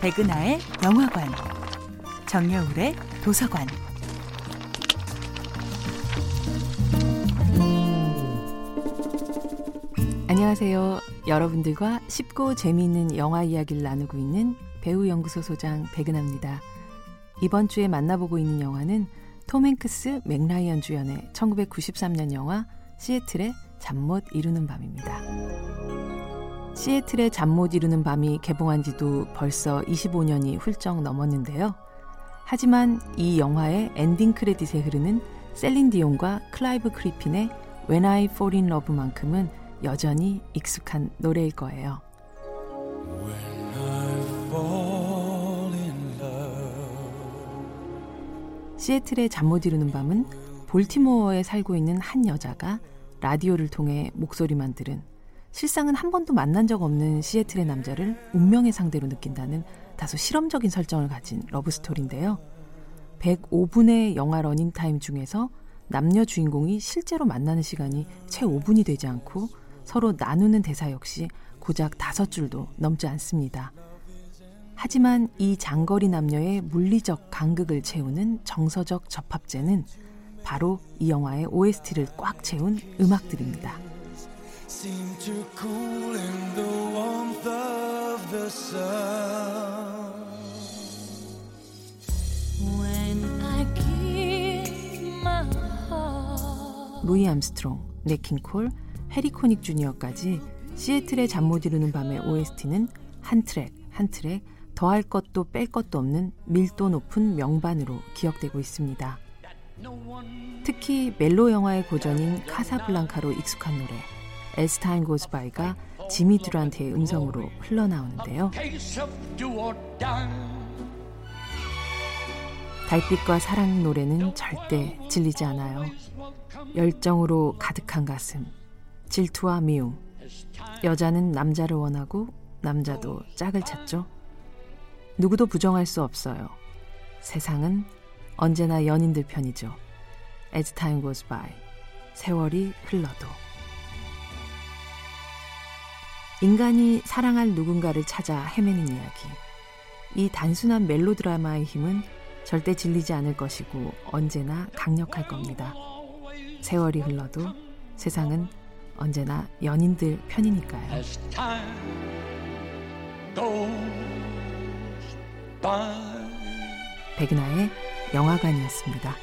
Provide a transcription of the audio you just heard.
백은하의 영화관, 정여울의 도서관. 안녕하세요. 여러분들과 쉽고 재미있는 영화 이야기를 나누고 있는 배우연구소 소장 백은하입니다. 이번 주에 만나보고 있는 영화는 톰 행크스, 맥라이언 주연의 1993년 영화 시애틀의 잠 못 이루는 밤입니다. 시애틀의 잠 못 이루는 밤이 개봉한 지도 벌써 25년이 훌쩍 넘었는데요. 하지만 이 영화의 엔딩 크레딧에 흐르는 셀린 디온과 클라이브 그리핀의 When I Fall in Love만큼은 여전히 익숙한 노래일 거예요. 시애틀의 잠 못 이루는 밤은 볼티모어에 살고 있는 한 여자가 라디오를 통해 목소리만 들은 실상은 한 번도 만난 적 없는 시애틀의 남자를 운명의 상대로 느낀다는 다소 실험적인 설정을 가진 러브스토리인데요. 105분의 영화 러닝타임 중에서 남녀 주인공이 실제로 만나는 시간이 채 5분이 되지 않고 서로 나누는 대사 역시 고작 다섯 줄도 넘지 않습니다. 하지만 이 장거리 남녀의 물리적 간극을 채우는 정서적 접합제는 바로 이 영화의 OST를 꽉 채운 음악들입니다. 루이 암스트롱, 냇 킹 콜, 해리 코닉 주니어까지 시애틀의 잠 못 이루는 밤의 OST는 한 트랙 한 트랙 더할 것도 뺄 것도 없는 밀도 높은 명반으로 기억되고 있습니다. 특히 멜로 영화의 고전인 카사블랑카로 익숙한 노래 Goes By가 지미 듀란트의 음성으로 흘러나오는데요. 달빛과 사랑 노래는 절대 질리지 않아요. 열정으로 가득한 가슴, 질투와 미움. 여자는 남자를 원하고 남자도 짝을 찾죠. 누구도 부정할 수 없어요. 세상은 언제나 연인들 편이죠. As time goes by. 세월이 흘러도. 인간이 사랑할 누군가를 찾아 헤매는 이야기. 이 단순한 멜로드라마의 힘은 절대 질리지 않을 것이고 언제나 강력할 겁니다. 세월이 흘러도 세상은 언제나 연인들 편이니까요. 백은하의 영화관이었습니다.